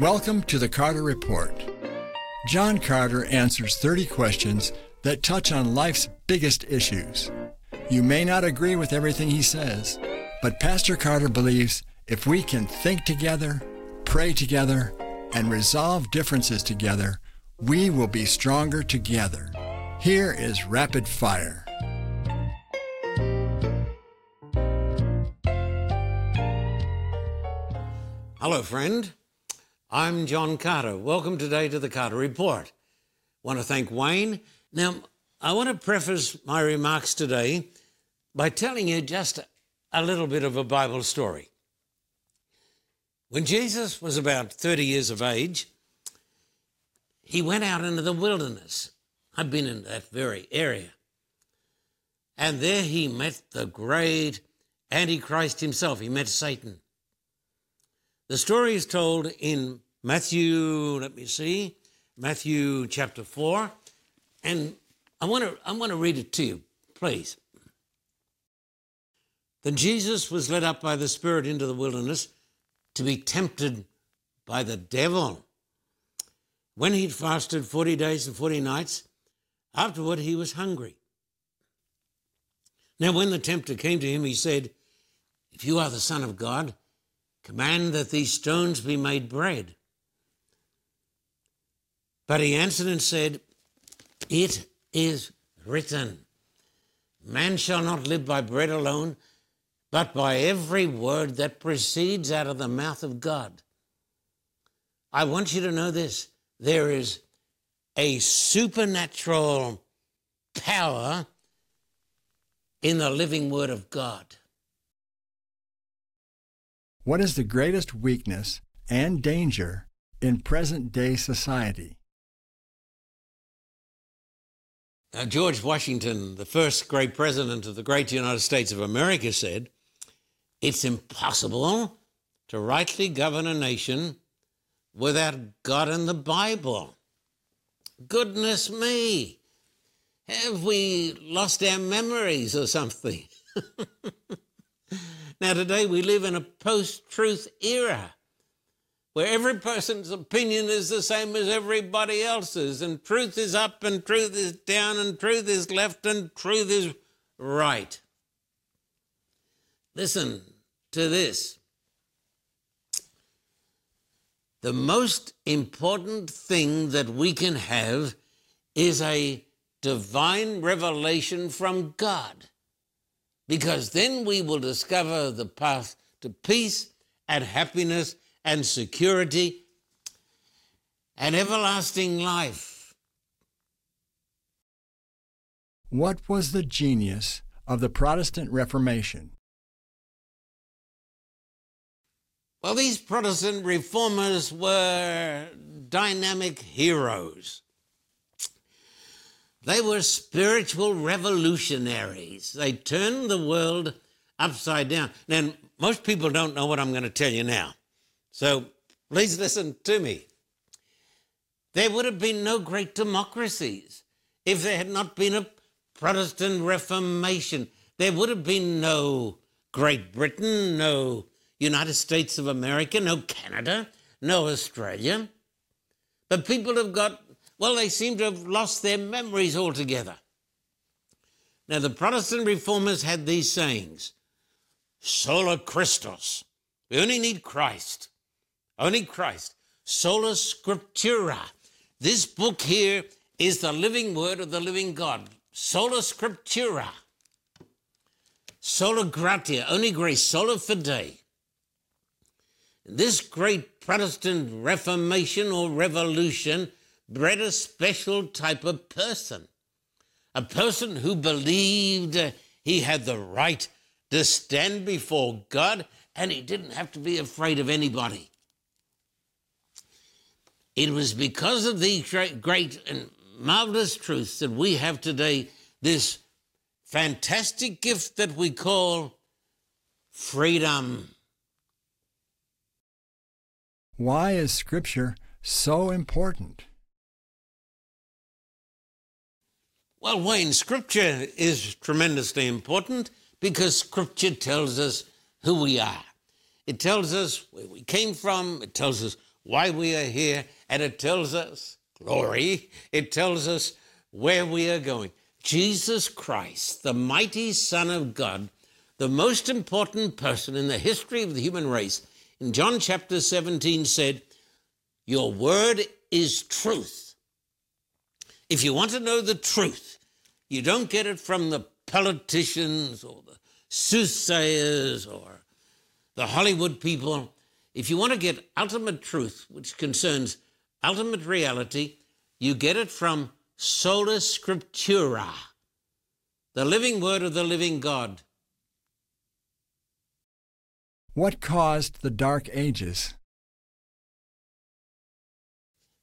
Welcome to the Carter Report. John Carter answers 30 questions that touch on life's biggest issues. You may not agree with everything he says, but Pastor Carter believes if we can think together, pray together, and resolve differences together, we will be stronger together. Here is Rapid Fire. Hello, friend. I'm John Carter. Welcome today to the Carter Report. Want to thank Wayne. Now, I want to preface my remarks today by telling you just a little bit of a Bible story. When Jesus was about 30 years of age, he went out into the wilderness. I've been in that very area. And there he met the great Antichrist himself. He met Satan. The story is told in Matthew, let me see, Matthew chapter 4. And I want to I want to read it to you, please. Then Jesus was led up by the Spirit into the wilderness to be tempted by the devil. When he'd fasted 40 days and 40 nights, afterward he was hungry. Now, when the tempter came to him, he said, If you are the Son of God, Command that these stones be made bread. But he answered and said, It is written, Man shall not live by bread alone, but by every word that proceeds out of the mouth of God. I want you to know this there is a supernatural power in the living word of God. What is the greatest weakness and danger in present day society? Now, George Washington, the first great president of the great United States of America, said, It's impossible to rightly govern a nation without God and the Bible. Goodness me! Have we lost our memories or something? Now, today we live in a post truth era where every person's opinion is the same as everybody else's, and truth is up, and truth is down, and truth is left, and truth is right. Listen to this. The most important thing that we can have is a divine revelation from God because then we will discover the path to peace and happiness and security and everlasting life. What was the genius of the Protestant Reformation? Well, these Protestant reformers were dynamic heroes. They were spiritual revolutionaries. They turned the world upside down. Now, most people don't know what I'm going to tell you now. So please listen to me. There would have been no great democracies if there had not been a Protestant Reformation. There would have been no Great Britain, no United States of America, no Canada, no Australia. But people have got well, they seem to have lost their memories altogether. Now, the Protestant reformers had these sayings Sola Christus. We only need Christ. Only Christ. Sola Scriptura. This book here is the living word of the living God. Sola Scriptura. Sola Gratia. Only grace. Sola Fide. This great Protestant Reformation or Revolution bred a special type of person, a person who believed he had the right to stand before God and he didn't have to be afraid of anybody. It was because of these great, and marvelous truths that we have today this fantastic gift that we call freedom. Why is Scripture so important? Well, Wayne, Scripture is tremendously important because Scripture tells us who we are. It tells us where we came from, it tells us why we are here, and it tells us glory, it tells us where we are going. Jesus Christ, the mighty Son of God, the most important person in the history of the human race, in John chapter 17 said, Your word is truth. If you want to know the truth, you don't get it from the politicians or the soothsayers or the Hollywood people. If you want to get ultimate truth, which concerns ultimate reality, you get it from sola scriptura, the living word of the living God. What caused the Dark Ages?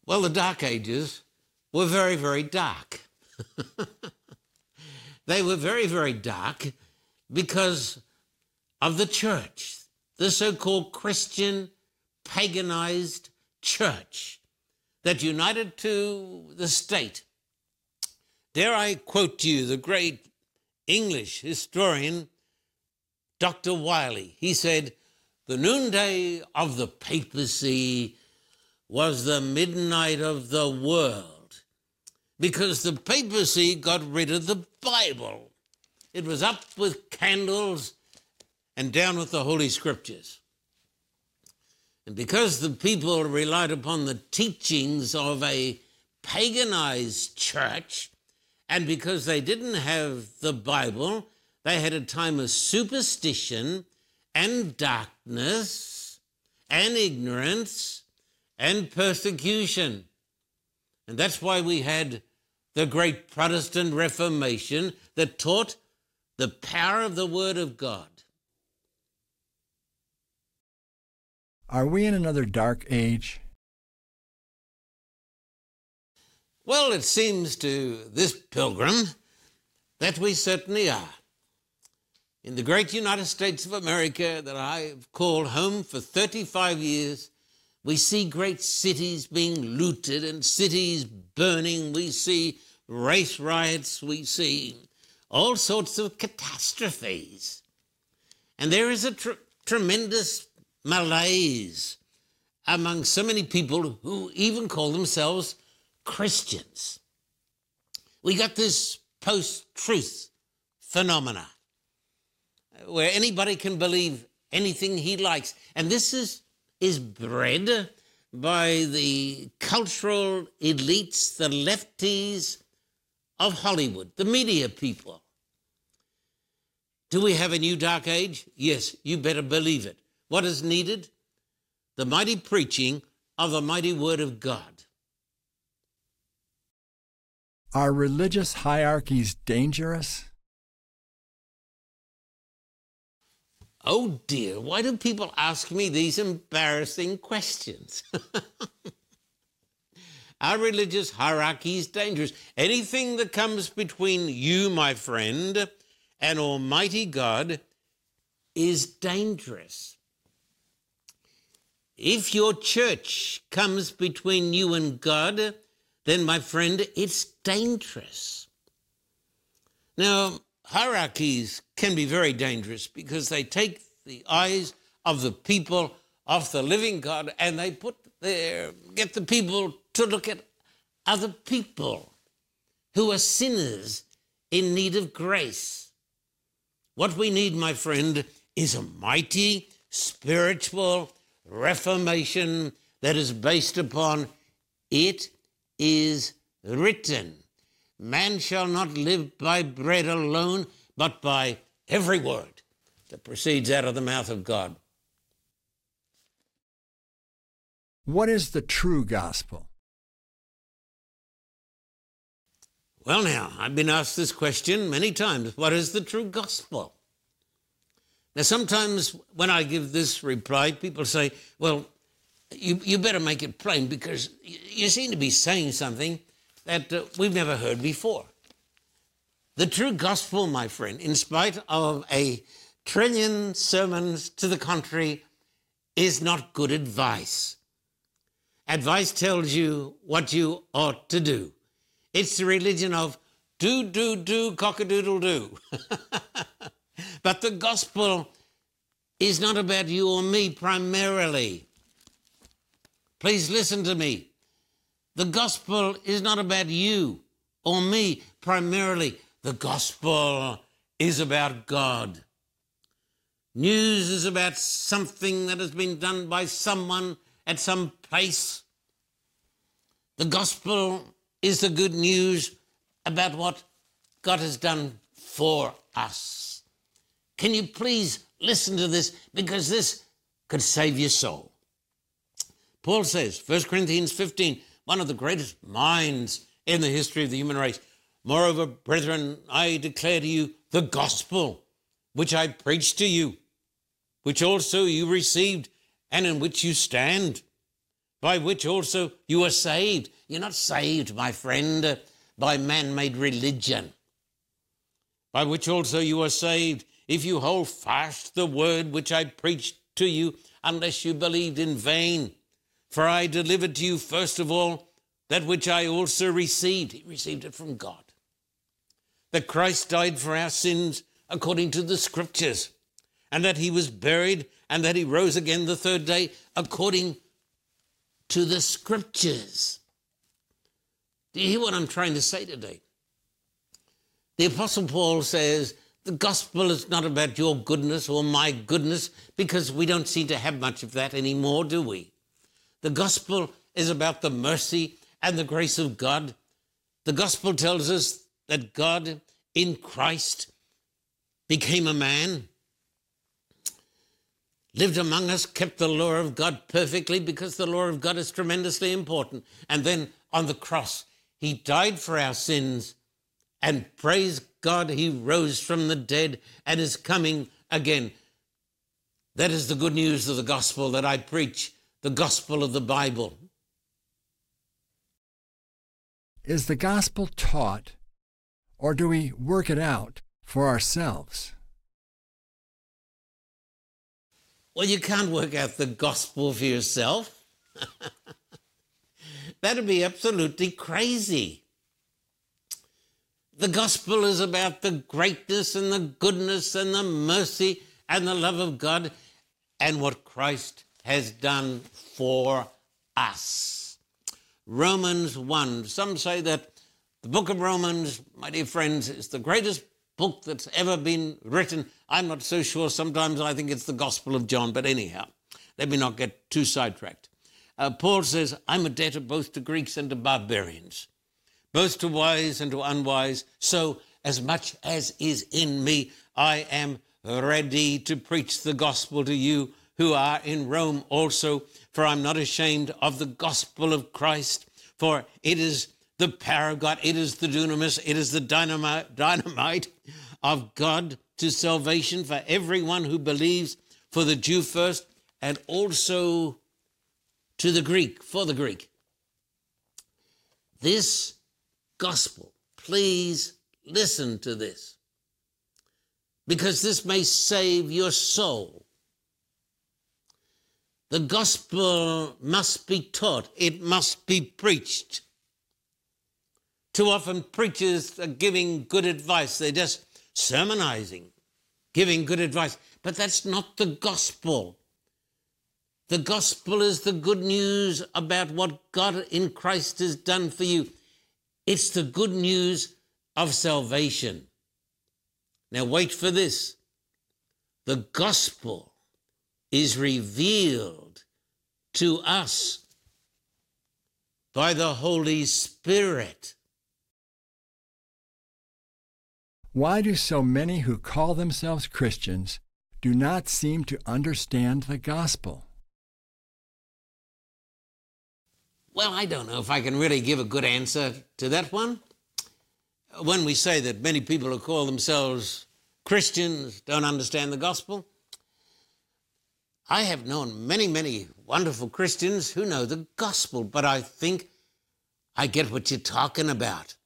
Well, the Dark Ages were very, very dark. they were very, very dark because of the church, the so called Christian paganized church that united to the state. Dare I quote to you the great English historian, Dr. Wylie? He said, The noonday of the papacy was the midnight of the world because the papacy got rid of the Bible. It was up with candles and down with the Holy Scriptures. And because the people relied upon the teachings of a paganized church, and because they didn't have the Bible, they had a time of superstition and darkness and ignorance and persecution. And that's why we had the great Protestant Reformation that taught the power of the Word of God. Are we in another dark age? Well, it seems to this pilgrim that we certainly are. In the great United States of America that I've called home for 35 years, we see great cities being looted and cities burning. We see race riots. We see all sorts of catastrophes. And there is a tr- tremendous malaise among so many people who even call themselves Christians. We got this post truth phenomena uh, where anybody can believe anything he likes. And this is, is bred by the cultural elites, the lefties of Hollywood, the media people. Do we have a new dark age? Yes, you better believe it. What is needed? The mighty preaching of the mighty Word of God. Are religious hierarchies dangerous? Oh dear, why do people ask me these embarrassing questions? Our religious hierarchy is dangerous. Anything that comes between you, my friend, and Almighty God is dangerous. If your church comes between you and God, then, my friend, it's dangerous. Now, hierarchies can be very dangerous because they take the eyes of the people off the living God and they put their, get the people to look at other people who are sinners in need of grace. What we need, my friend, is a mighty spiritual reformation that is based upon it is written. Man shall not live by bread alone, but by every word that proceeds out of the mouth of God. What is the true gospel? Well, now, I've been asked this question many times. What is the true gospel? Now, sometimes when I give this reply, people say, well, you, you better make it plain because you seem to be saying something that uh, we've never heard before. The true gospel, my friend, in spite of a trillion sermons to the contrary, is not good advice. Advice tells you what you ought to do. It's the religion of do, do, do, cock a doodle do. But the gospel is not about you or me primarily. Please listen to me. The gospel is not about you or me primarily. The gospel is about God. News is about something that has been done by someone at some place. The gospel is the good news about what God has done for us. Can you please listen to this? Because this could save your soul. Paul says, 1 Corinthians 15, one of the greatest minds in the history of the human race. Moreover, brethren, I declare to you the gospel which I preached to you which also you received and in which you stand, by which also you are saved. You're not saved, my friend, uh, by man made religion, by which also you are saved, if you hold fast the word which I preached to you, unless you believed in vain. For I delivered to you first of all that which I also received. He received it from God. That Christ died for our sins according to the scriptures and that he was buried and that he rose again the third day according to the scriptures. Do you hear what I'm trying to say today? The Apostle Paul says the gospel is not about your goodness or my goodness because we don't seem to have much of that anymore, do we? The gospel is about the mercy and the grace of God. The gospel tells us that God in Christ became a man lived among us, kept the law of God perfectly because the law of God is tremendously important. And then on the cross, he died for our sins, and praise God, he rose from the dead and is coming again. That is the good news of the gospel that I preach, the gospel of the Bible. Is the gospel taught, or do we work it out for ourselves? Well, you can't work out the gospel for yourself. That'd be absolutely crazy. The gospel is about the greatness and the goodness and the mercy and the love of God and what Christ has done for us. Romans 1. Some say that the book of Romans, my dear friends, is the greatest book that's ever been written. I'm not so sure. Sometimes I think it's the Gospel of John, but anyhow, let me not get too sidetracked. Uh, Paul says, I'm a debtor both to Greeks and to barbarians, both to wise and to unwise. So, as much as is in me, I am ready to preach the gospel to you who are in Rome also. For I'm not ashamed of the gospel of Christ, for it is the power of God. It is the dunamis, it is the dynamite, dynamite of God to salvation for everyone who believes, for the Jew first, and also to the Greek, for the Greek. This gospel, please listen to this, because this may save your soul. The gospel must be taught, it must be preached. Too often, preachers are giving good advice. They're just sermonizing, giving good advice. But that's not the gospel. The gospel is the good news about what God in Christ has done for you. It's the good news of salvation. Now, wait for this. The gospel is revealed to us by the Holy Spirit. Why do so many who call themselves Christians do not seem to understand the gospel? Well, I don't know if I can really give a good answer to that one. When we say that many people who call themselves Christians don't understand the gospel, I have known many, many wonderful Christians who know the gospel, but I think I get what you're talking about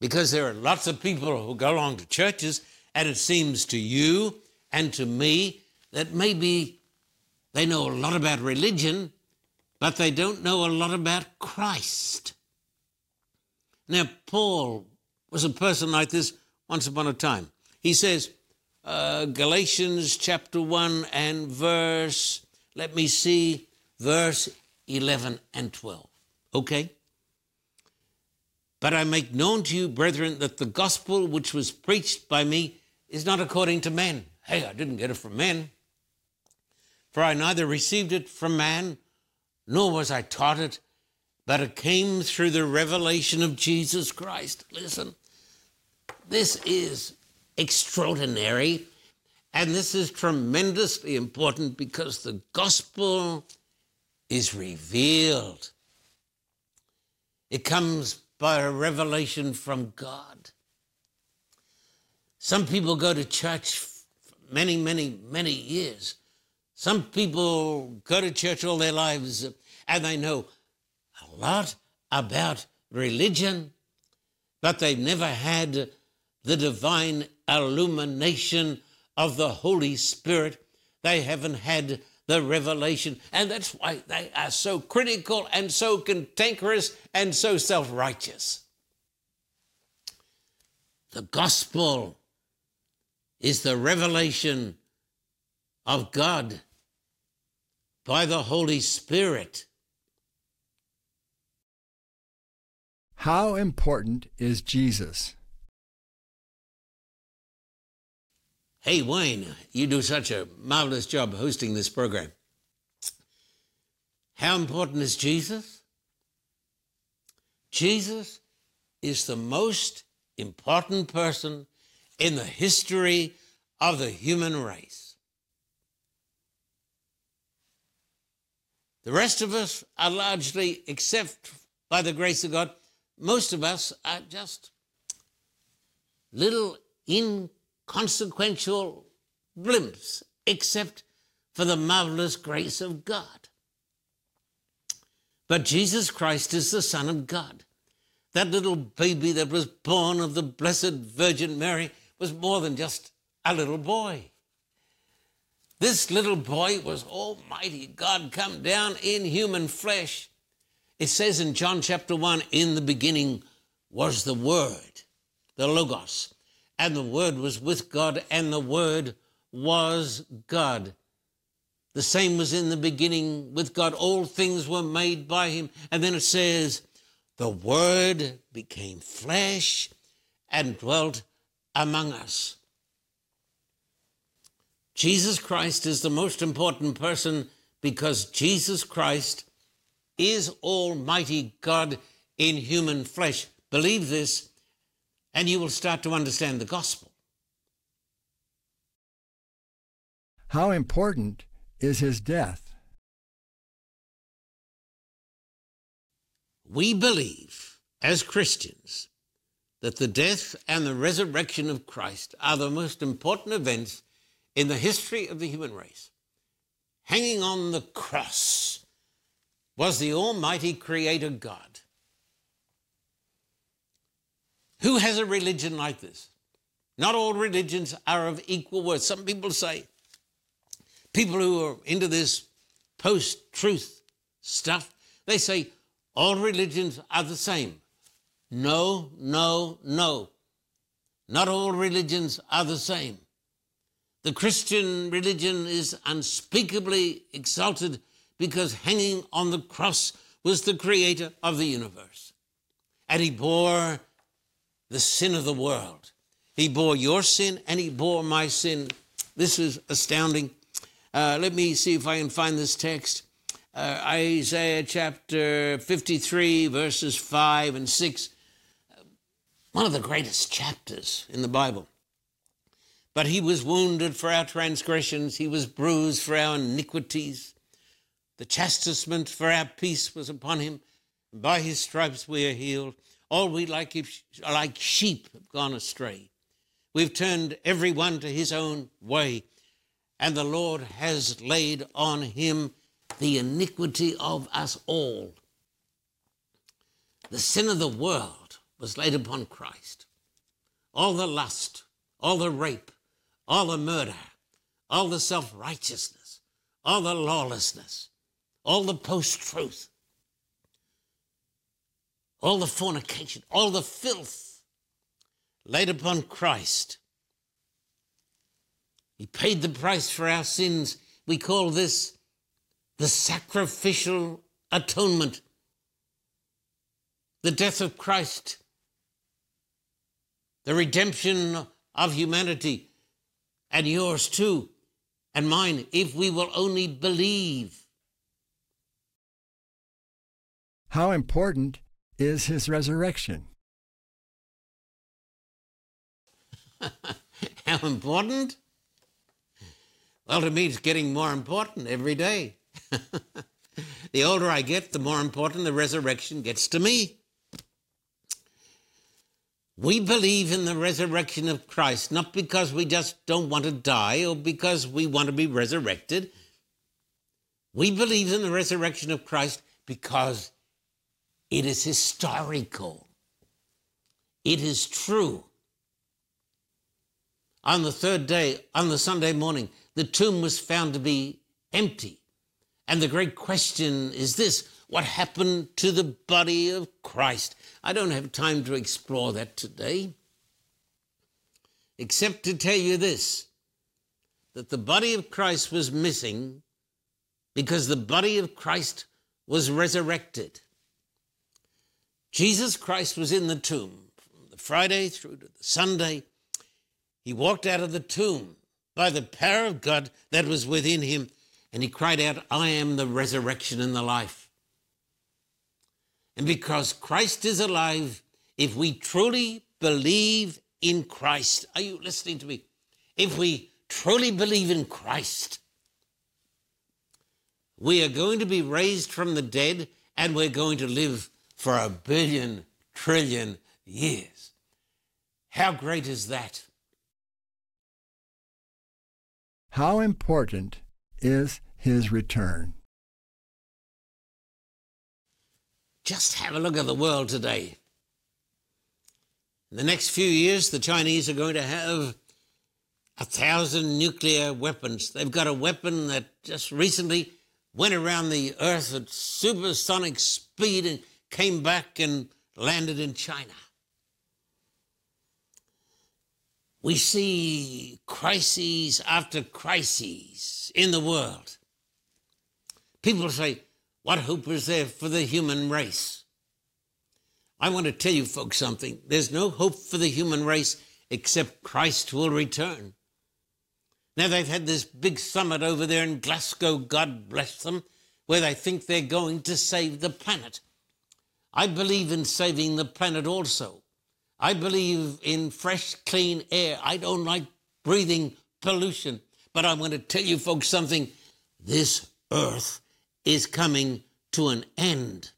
because there are lots of people who go along to churches, and it seems to you and to me that maybe they know a lot about religion, but they don't know a lot about Christ. Now, Paul was a person like this once upon a time. He says, uh, Galatians chapter 1 and verse, let me see, verse 11, and 12. Okay? But I make known to you, brethren, that the gospel which was preached by me is not according to men. Hey, I didn't get it from men. For I neither received it from man, nor was I taught it, but it came through the revelation of Jesus Christ. Listen, this is extraordinary, and this is tremendously important because the gospel is revealed. It comes by a revelation from God. Some people go to church many, many, many years. Some people go to church all their lives and they know a lot about religion, but they've never had the divine illumination of the Holy Spirit. They haven't had the revelation. And that's why they are so critical and so cantankerous and so self righteous. The gospel is the revelation of God by the Holy Spirit. How important is Jesus? Hey, Wayne, you do such a marvelous job hosting this program. How important is Jesus? Jesus is the most important person in the history of the human race. The rest of us are largely, except by the grace of God, most of us are just little in consequential blimps, except for the marvelous grace of God. But Jesus Christ is the Son of God. That little baby that was born of the Blessed Virgin Mary was more than just a little boy. This little boy was Almighty God come down in human flesh. It says in John chapter 1 in the beginning was the Word, the Logos, and the Word was with God, and the Word was God. The same was in the beginning with God. All things were made by Him. And then it says, the Word became flesh and dwelt among us. Jesus Christ is the most important person because Jesus Christ is Almighty God in human flesh. Believe this and you will start to understand the gospel. How important is his death? We believe, as Christians, that the death and the resurrection of Christ are the most important events in the history of the human race. Hanging on the cross was the Almighty Creator God who has a religion like this? Not all religions are of equal worth. Some people say, people who are into this post truth stuff, they say all religions are the same. No, no, no. Not all religions are the same. The Christian religion is unspeakably exalted because hanging on the cross was the creator of the universe. And he bore the sin of the world. He bore your sin and he bore my sin. This is astounding. Uh, let me see if I can find this text. Uh, Isaiah chapter 53, verses 5 and 6. One of the greatest chapters in the Bible. But he was wounded for our transgressions, he was bruised for our iniquities. The chastisement for our peace was upon him. By his stripes we are healed. All we like, like sheep have gone astray. We've turned every one to his own way, and the Lord has laid on him the iniquity of us all. The sin of the world was laid upon Christ. All the lust, all the rape, all the murder, all the self righteousness, all the lawlessness, all the post truth, all the fornication, all the filth laid upon Christ. He paid the price for our sins. We call this the sacrificial atonement, the death of Christ, the redemption of humanity, and yours too, and mine, if we will only believe. How important is his resurrection? How important? Well, to me, it's getting more important every day. the older I get, the more important the resurrection gets to me. We believe in the resurrection of Christ, not because we just don't want to die or because we want to be resurrected. We believe in the resurrection of Christ because it is historical. It is true. On the third day, on the Sunday morning, the tomb was found to be empty. And the great question is this what happened to the body of Christ? I don't have time to explore that today, except to tell you this that the body of Christ was missing because the body of Christ was resurrected. Jesus Christ was in the tomb from the Friday through to the Sunday. He walked out of the tomb by the power of God that was within him, and he cried out, I am the resurrection and the life. And because Christ is alive, if we truly believe in Christ, are you listening to me? If we truly believe in Christ, we are going to be raised from the dead and we're going to live for a billion trillion years. How great is that? How important is his return? Just have a look at the world today. In the next few years, the Chinese are going to have a thousand nuclear weapons. They've got a weapon that just recently went around the earth at supersonic speed and came back and landed in China. We see crises after crises in the world. People say, what hope is there for the human race? I want to tell you folks something. There's no hope for the human race except Christ will return. Now, they've had this big summit over there in Glasgow, God bless them, where they think they're going to save the planet. I believe in saving the planet also. I believe in fresh, clean air. I don't like breathing pollution. But I want to tell you folks something. This earth is coming to an end.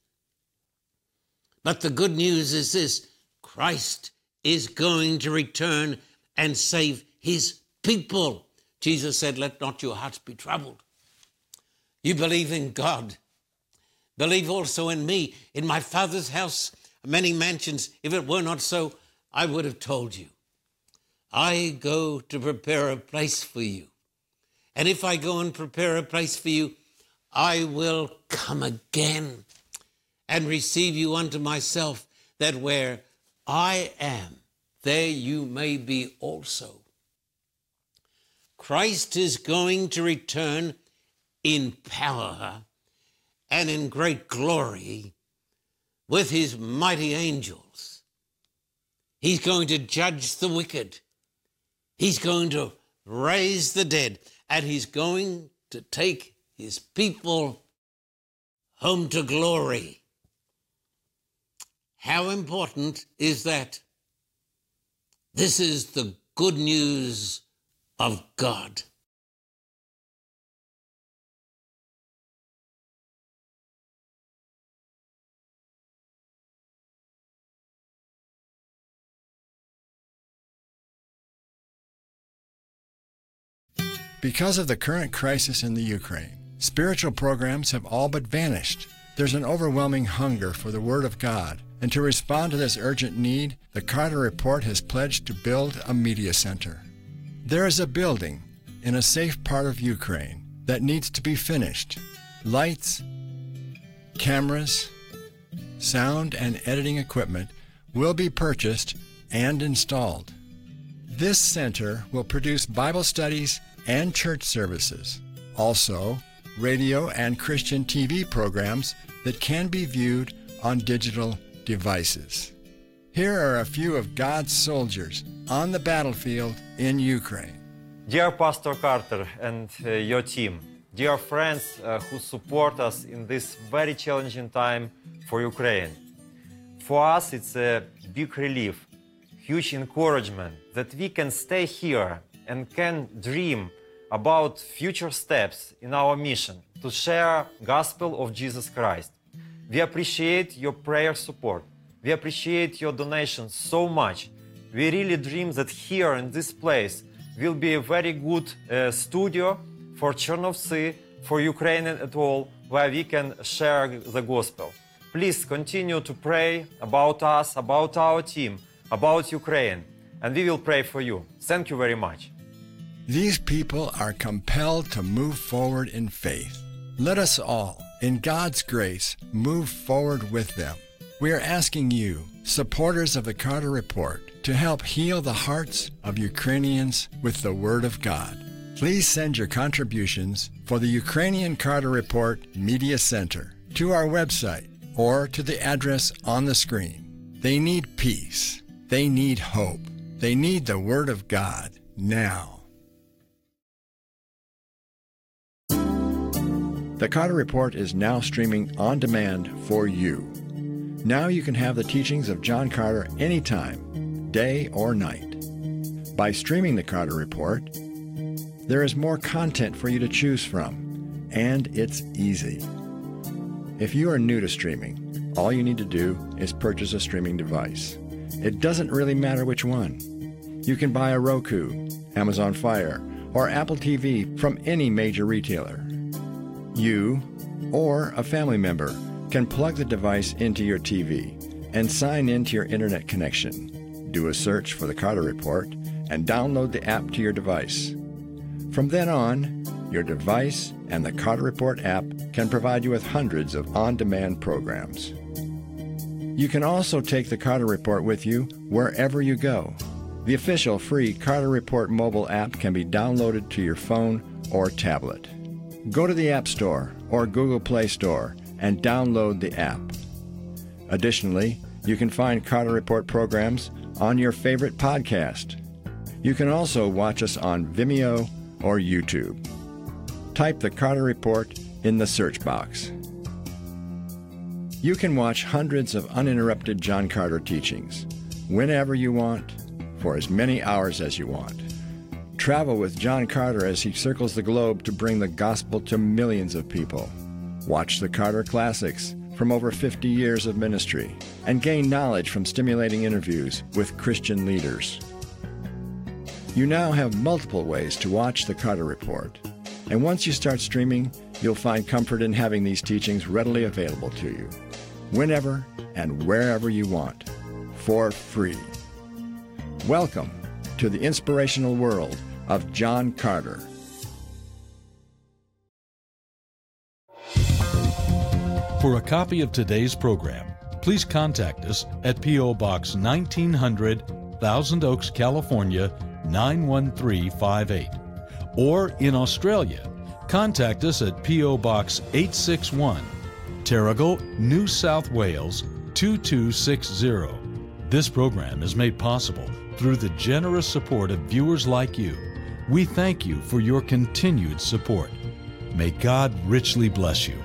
But the good news is this Christ is going to return and save his people. Jesus said, Let not your hearts be troubled. You believe in God. Believe also in me. In my Father's house, many mansions. If it were not so, I would have told you. I go to prepare a place for you. And if I go and prepare a place for you, I will come again and receive you unto myself, that where I am, there you may be also. Christ is going to return in power and in great glory with his mighty angels. He's going to judge the wicked. He's going to raise the dead, and he's going to take his people home to glory. How important is that? This is the good news of God. Because of the current crisis in the Ukraine, Spiritual programs have all but vanished. There's an overwhelming hunger for the Word of God, and to respond to this urgent need, the Carter Report has pledged to build a media center. There is a building in a safe part of Ukraine that needs to be finished. Lights, cameras, sound, and editing equipment will be purchased and installed. This center will produce Bible studies and church services. Also, radio and Christian TV programs that can be viewed on digital devices. Here are a few of God's soldiers on the battlefield in Ukraine. Dear Pastor Carter and uh, your team, dear friends uh, who support us in this very challenging time for Ukraine. For us, it's a big relief, huge encouragement that we can stay here and can dream about future steps in our mission to share gospel of Jesus Christ. We appreciate your prayer support. We appreciate your donations so much. We really dream that here in this place will be a very good uh, studio for Chernovtsi, for Ukrainian at all, where we can share the gospel. Please continue to pray about us, about our team, about Ukraine, and we will pray for you. Thank you very much. These people are compelled to move forward in faith. Let us all, in God's grace, move forward with them. We are asking you, supporters of the Carter Report, to help heal the hearts of Ukrainians with the Word of God. Please send your contributions for the Ukrainian Carter Report Media Center to our website or to the address on the screen. They need peace. They need hope. They need the Word of God now. The Carter Report is now streaming on demand for you. Now you can have the teachings of John Carter anytime, day or night. By streaming the Carter Report, there is more content for you to choose from, and it's easy. If you are new to streaming, all you need to do is purchase a streaming device. It doesn't really matter which one. You can buy a Roku, Amazon Fire, or Apple TV from any major retailer. You or a family member can plug the device into your TV and sign into your internet connection. Do a search for the Carter Report and download the app to your device. From then on, your device and the Carter Report app can provide you with hundreds of on demand programs. You can also take the Carter Report with you wherever you go. The official free Carter Report mobile app can be downloaded to your phone or tablet. Go to the App Store or Google Play Store and download the app. Additionally, you can find Carter Report programs on your favorite podcast. You can also watch us on Vimeo or YouTube. Type the Carter Report in the search box. You can watch hundreds of uninterrupted John Carter teachings whenever you want, for as many hours as you want. Travel with John Carter as he circles the globe to bring the gospel to millions of people. Watch the Carter Classics from over 50 years of ministry and gain knowledge from stimulating interviews with Christian leaders. You now have multiple ways to watch the Carter Report. And once you start streaming, you'll find comfort in having these teachings readily available to you, whenever and wherever you want, for free. Welcome to the inspirational world of John Carter. For a copy of today's program, please contact us at P.O. Box 1900, Thousand Oaks, California 91358. Or in Australia, contact us at P.O. Box 861, Terrigal, New South Wales 2260. This program is made possible through the generous support of viewers like you. We thank you for your continued support. May God richly bless you.